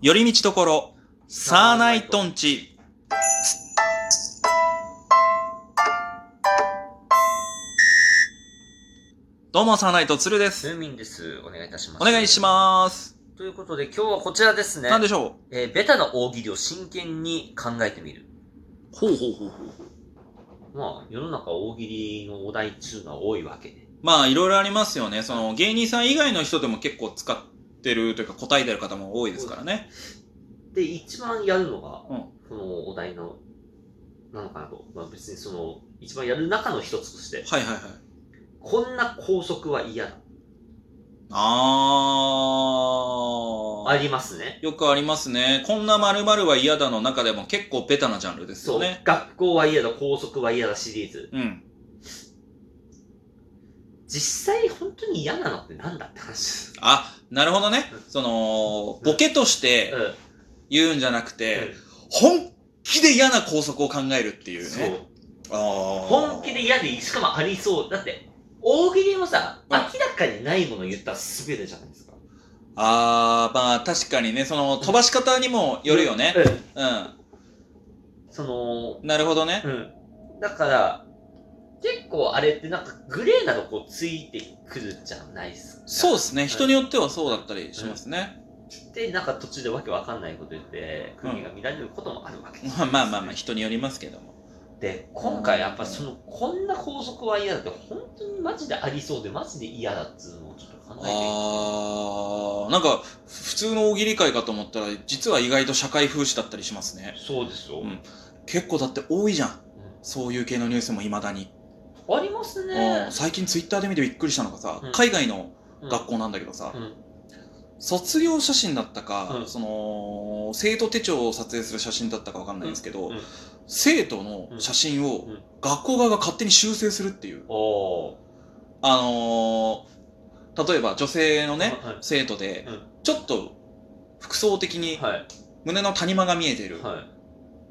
寄り道ところ、サーナイトンチ。どうも、サーナイトツルです。ムーミンです。お願いいたします。お願いします。す。ということで、今日はこちらですね。なんでしょえーベタな大喜利を真剣に考えてみる。うほうほうほうほう。まあ、世の中大喜利のお題っていうのは多いわけで。まあ、いろいろありますよね。その、芸人さん以外の人でも結構使ってるというか答えてる方も多いですからね。で、一番やるのが、うんこのお題の、なのかなと。まあ別にその、一番やる中の一つとして、はいはいはい。こんな校則は嫌だ。あー。ありますね。よくありますね。こんな〇〇は嫌だの中でも結構ベタなジャンルですそう、よね。学校は嫌だ、校則は嫌だシリーズ。うん。実際本当に嫌なのってなんだって話です。あ、なるほどね。その、ボケとしてうん。言うんじゃなくうて、ん本気で嫌な校則を考えるっていうそう。ね。あー本気で嫌で、しかもありそう。だって、大喜利もさ、うん明らかにないもの言ったら滑るじゃないですか。あー、まあ確かにね、その飛ばし方にもよるよね。うん。うその、ん。なるほどね。うん。だから、結構あれってなんかグレーなとこついてくるじゃないですか。そうですね。人に。によってはそうだったりしますね。で、なんか途中でわけわかんないこと言って、国が乱れることもあるわけです。まあまあまあまあ、人によりますけども。で、今回やっぱその、こんな法則は嫌だって、本当にマジでありそうで、マジで嫌だっつうのをちょっと考えて。あー、なんか、普通の大喜利会かと思ったら、実は意外と社会風刺だったりしますね。そうですよ。うん結構だって多いじゃん。うそういう系のニュースも未だに。んありますね。うん。最近ツイッターで見てびっくりしたのがさ、うん。海外のうん。学校なんだけどさ、うん。卒業写真だったか、うん。その、生徒手帳を撮影する写真だったかわかんないんですけど、生徒の写真をうん。学校側が勝手に修正するっていう。あのー、例えば女性のね、はい。生徒でうん、ちょっと服装的にはい。胸の谷間が見えている、は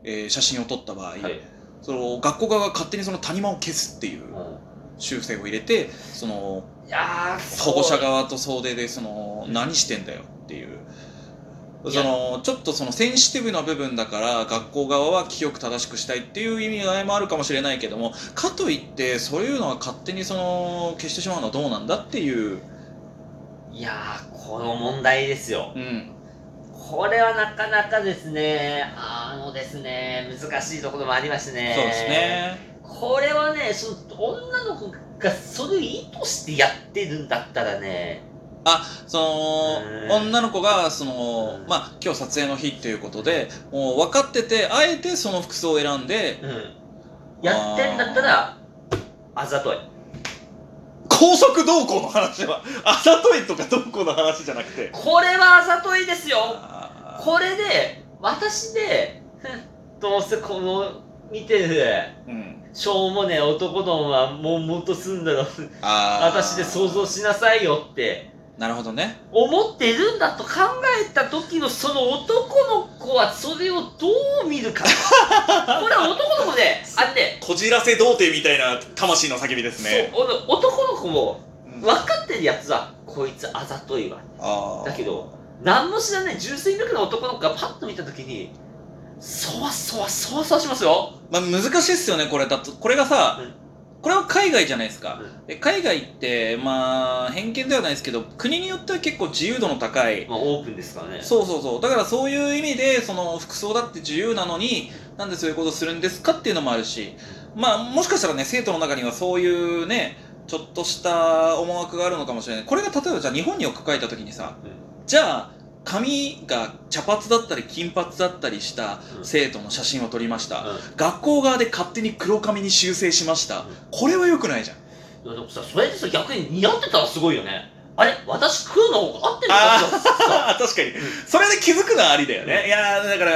えー写真を撮った場合、い。はい。その学校側が勝手にその谷間を消すっていううん修正を入れて、そのいやー、保護者が。側と総出でそのうん何してんだよっていう。そのちょっとそのセンシティブな部分だから学校側は清く正しくしたいっていう意味合いもあるかもしれないけどもかといってそういうのは勝手にその消してしまうのはどうなんだっていう、いやー、この問題ですよ。うん、これはなかなかですね、あのですね、難しいところもありましてね。そうです。ねこれはね、その女の子がそれを意図してやってるんだったらね、そのうん女の子がその、うんまあ今日撮影の日っていうことでもう分かっててあえてその服装を選んでうん。やってんだったら、あざとい。高速動向の話は あざといとかどうこうの話じゃなくてこれはあざといですよこれで、私で、ふ んどうせこの、見てる、うん。しょうもねえ男どもは悶々とすんだろう。私で想像しなさいよって、なるほどね。思ってるんだと考えた時のその男の子はそれをどう見るか。これは男の子で、あって、こじらせ童貞みたいな魂の叫びですね。そうお男の子もうん。分かってるやつは、こいつあざといわ。だけど、何も知らない純粋無垢な男の子がパッと見た時に、そわそわそわそわしますよ。まあ難しいっすよねこれだと。これがさ、うん。これは海外じゃないですか、うん。で海外ってまあ偏見ではないですけど国によっては結構自由度の高い。まあオープンですからね。そうそうそう。だからそういう意味でその服装だって自由なのになんでそういうことするんですかっていうのもあるし。まあもしかしたらね生徒の中にはそういうねちょっとした思惑があるのかもしれない。これが例えばじゃあ日本に置き換えた時にさうんじゃあ髪が茶髪だったり金髪だったりしたうん。生徒の写真を撮りました、うん。学校側で勝手に黒髪に修正しました、うん。これは良くないじゃん。いやでもさ、それでさ、逆に似合ってたらすごいよね。あれ？私黒の方が合ってるのか 確かに。それで気づくのはありだよね、いやーだから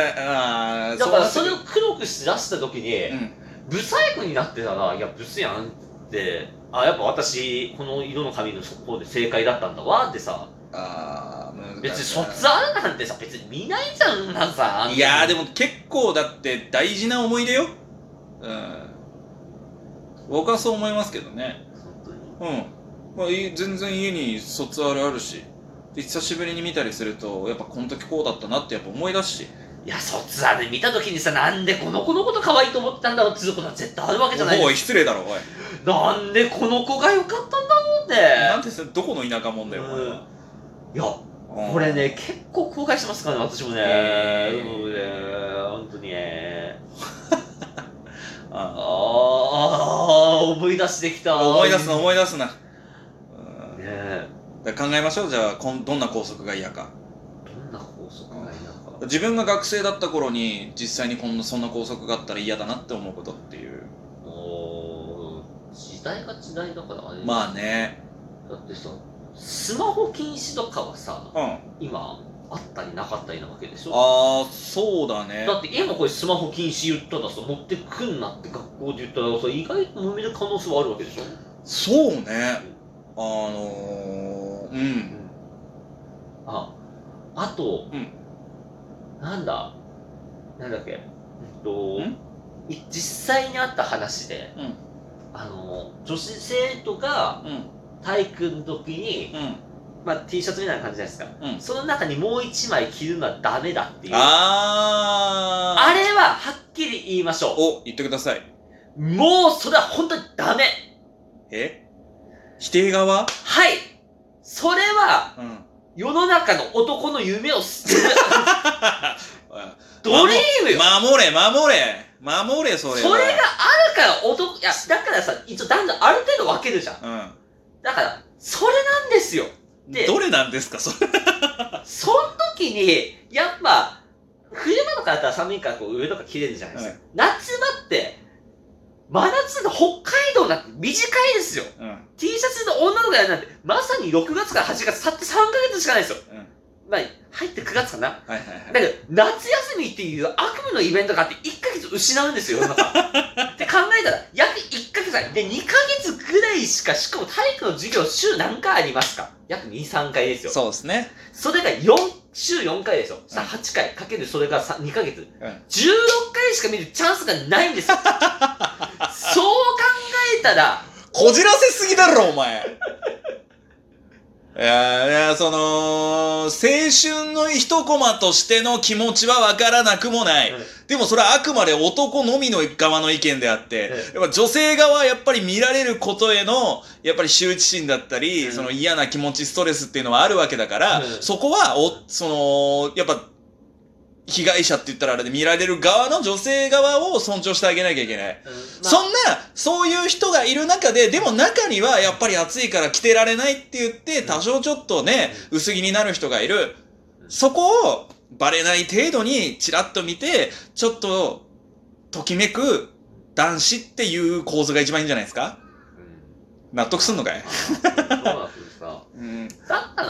あーだからそうれを黒くして出した時に、うん。ブサイクになってたら、いや、ブスやんって、あ、やっぱ私、この色の髪の方で正解だったんだわってさ、あー。難しい別に卒アルなんてさ、別に見ないじゃん、なんさ。いやーでも、も結構だって大事な思い出よ。うん。僕はそう思いますけどね。本当に。うん、まあ、い全然家に卒アルあるし。で久しぶりに見たりするとやっぱこの時こうだったなってやっぱ思い出すし。いや卒アル見た時にさなんでこの子のこと可愛いと思ってたんだろうっていうことは絶対あるわけじゃない。おい失礼だろおい。かなんでこの子が良かったんだろうって。なんでそれどこの田舎もんだよお前は。いやうんこれね結構後悔しますからね私もね。へー。もうね本当にね。あああ思い出してきた。思い出すなね思い出すな、うん。えだから考えましょう。じゃあこんどんな校則が嫌か。どんな法則がいなか。自分が学生だった頃に実際にこんなそんな校則があったら嫌だなって思うことっていう。もう時代が時代だからあれまあね。だってさスマホ禁止とかはさうん。今あったりなかったりなわけでしょ？ああそうだね。だって今これスマホ禁止言ったらさ持ってくんなって学校で言ったらさ意外と揉める可能性はあるわけでしょ？そうね。あのー、うん。ああと、うん。なんだ？なんだっけ？えっと実際にあった話で、うん。あの女子生徒がうん体育の時に、うん。まあ、T シャツみたいな感じじゃないですか、うん。その中にもう一枚着るのはダメだっていう。ああーれははっきり言いましょお言ってください。うもうそれは本当にダメ。え？否定側？はい。それはうん。世の中の男の夢を捨てる。ドリームよ、守れ守れ。守れそれは。それがあるから男いやだからさ一応男女ある程度分けるじゃん。うだからそれなんですよ。んでどれなんですか？それ。その時にやっぱ冬場とかだったら寒いからこう上とか着れるじゃないですか、はい。夏場って真夏の北海道なんて短いですよ。うん。T シャツの女の子やるなんてまさに6月から8月たって3ヶ月しかないですよ。うんまあ入って9月かなはいはいはいだけど、夏休みっていう悪夢のイベントがあって1ヶ月失うんですよ、世の中。って考えたら、約1ヶ月ない。で、2ヶ月ぐらいしか、しかも体育の授業週何回ありますか？約2、3回ですよ。そうですねそれが4、週4回ですよ。さあ、うん8回かけるそれがさ2ヶ月。うん16回しか見るチャンスがないんですよ。そう考えたら、こじらせすぎだろお前いやいやその青春の一コマとしての気持ちは分からなくもない、うんでもそれはあくまで男のみの側の意見であって、うやっぱ女性側はやっぱり見られることへのやっぱり羞恥心だったり、うんその嫌な気持ちストレスっていうのはあるわけだから、うんそこはおそのやっぱ被害者って言ったらあれで見られる側の女性側を尊重してあげなきゃいけない。うんまあそんな、そういう人がいる中で、でも中にはやっぱり暑いから着てられないって言って、多少ちょっとね、薄着になる人がいる。そこをバレない程度にチラッと見て、ちょっと、ときめく男子っていう構図が一番いいんじゃないですか？うん納得すんのかい？うん。だったら、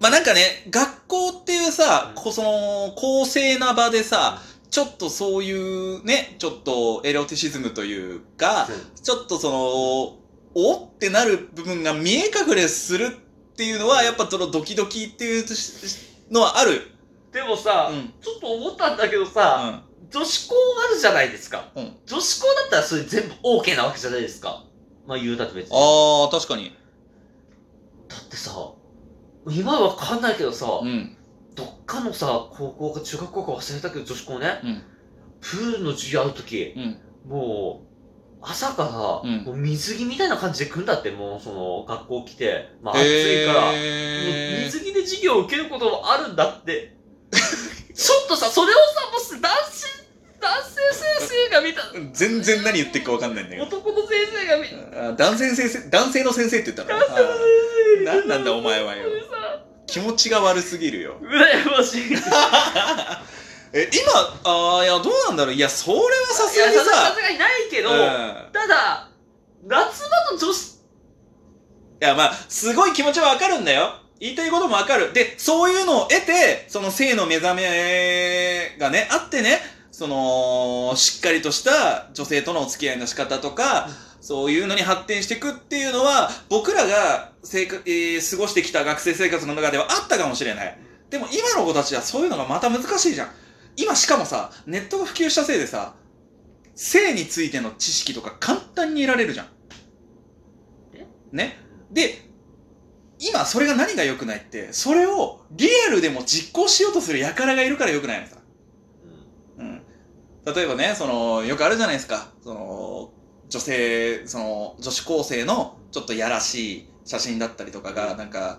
まあなんかね、学校っていうさ、こその、公正な場でさ、ちょっとそういうね、ちょっとエロティシズムというか、ちょっとその、おってなる部分が見え隠れするっていうのは、やっぱそのドキドキっていうのはある。でもさ、うん。ちょっと思ったんだけどうさ、ん。女子校あるじゃないですか。うん女子校だったらそれ全部 OK なわけじゃないですか。まあ言うたって別に。ああ、確かに。だってさ、今はわかんないけどさ、うん。どっかのさ、高校か中学校か忘れたけど女子校ね、うん。プールの授業あるとき、うん。もう、朝から、うん。もう水着みたいな感じで来んだって、もうその、学校来て、まあ暑いから、もうへー水着で授業を受けることもあるんだって。ちょっとさ、それをさ、もし男子、男性先生が見た、全然何言ってるか分かんないんだけど。男の先生が見た、あ男性先生、男性の先生って言ったの？男性の先生が見た。何なんだお前はよ気持ちが悪すぎるよ。羨ましい。え、今、ああ、いや、どうなんだろういや、それはさすがにささ、すがにないけど、うんただ、夏場の女子、いや、まあ、すごい気持ちはわかるんだよ。言いたいこともわかる。で、そういうのを得て、その性の目覚めがね、あってね、その、しっかりとした女性とのお付き合いの仕方とか、そういうのに発展していくっていうのは、僕らが生活、えー過ごしてきた学生生活の中ではあったかもしれない。でも今の子たちはそういうのがまた難しいじゃん。今しかもさ、ネットが普及したせいでさ、性についての知識とか簡単に得られるじゃん。え？ね？で、今それが何が良くないってそれをリアルでも実行しようとする輩がいるから良くないのさ、うん、例えばねそのよくあるじゃないですか。その女性その女子高生のちょっとやらしい写真だったりとかがなんか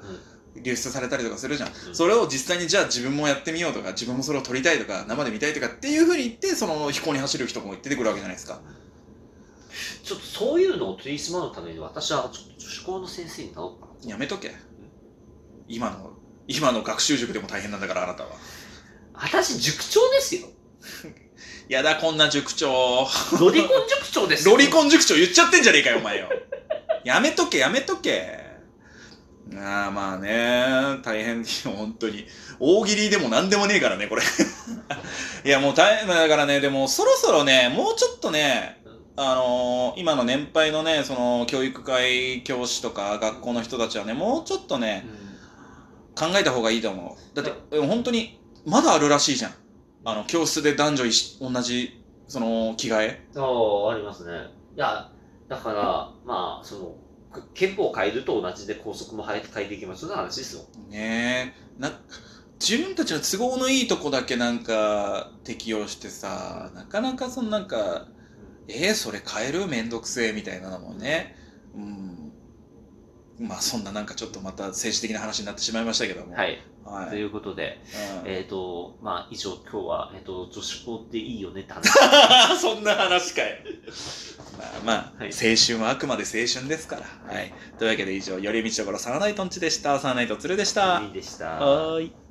流出されたりとかするじゃん、うん。それを実際にじゃあ自分もやってみようとか自分もそれを撮りたいとか生で見たいとかっていうふうに言ってその飛行に走る人も出てくるわけじゃないですか。ちょっとそういうのを取り締まるために私はちょっと女子校の先生になろうかな。やめとけ。今の今の学習塾でも大変なんだからあなたは。私、塾長ですよ。やだこんな塾長。ロリコン塾長ですよ。ロリコン塾長言っちゃってんじゃねえかよお前よ。やめとけやめとけ。ああまあね大変よ本当に大喜利でも何でもねえからねこれ。いやもう大変だからねでもそろそろねもうちょっとねあのー今の年配のねその教育会教師とか学校の人たちはねもうちょっとね考えた方がいいと思う。だって本当にまだあるらしいじゃんあの教室で男女同じその着替え？ああ、ありますね。いや、だから、まあ、その、く憲法を変えると同じで校則も変え変えていきますような話ですよ。ねえ。な自分たちの都合のいいとこだけなんか適用してさなかなかそのなんかえー、それ変える？めんどくせえ？みたいなのもね。うんまあそんななんかちょっとまた政治的な話になってしまいましたけどもはい。はいということで、うんえっ、と、まあ、以上今日は、えっ、と、女子校っていいよねって話。そんな話かよ。まあまあ、はい青春はあくまで青春ですから。はい。というわけで以上、寄り道所さらないとんちでした。さらないとつるでした。いいでした。はーい。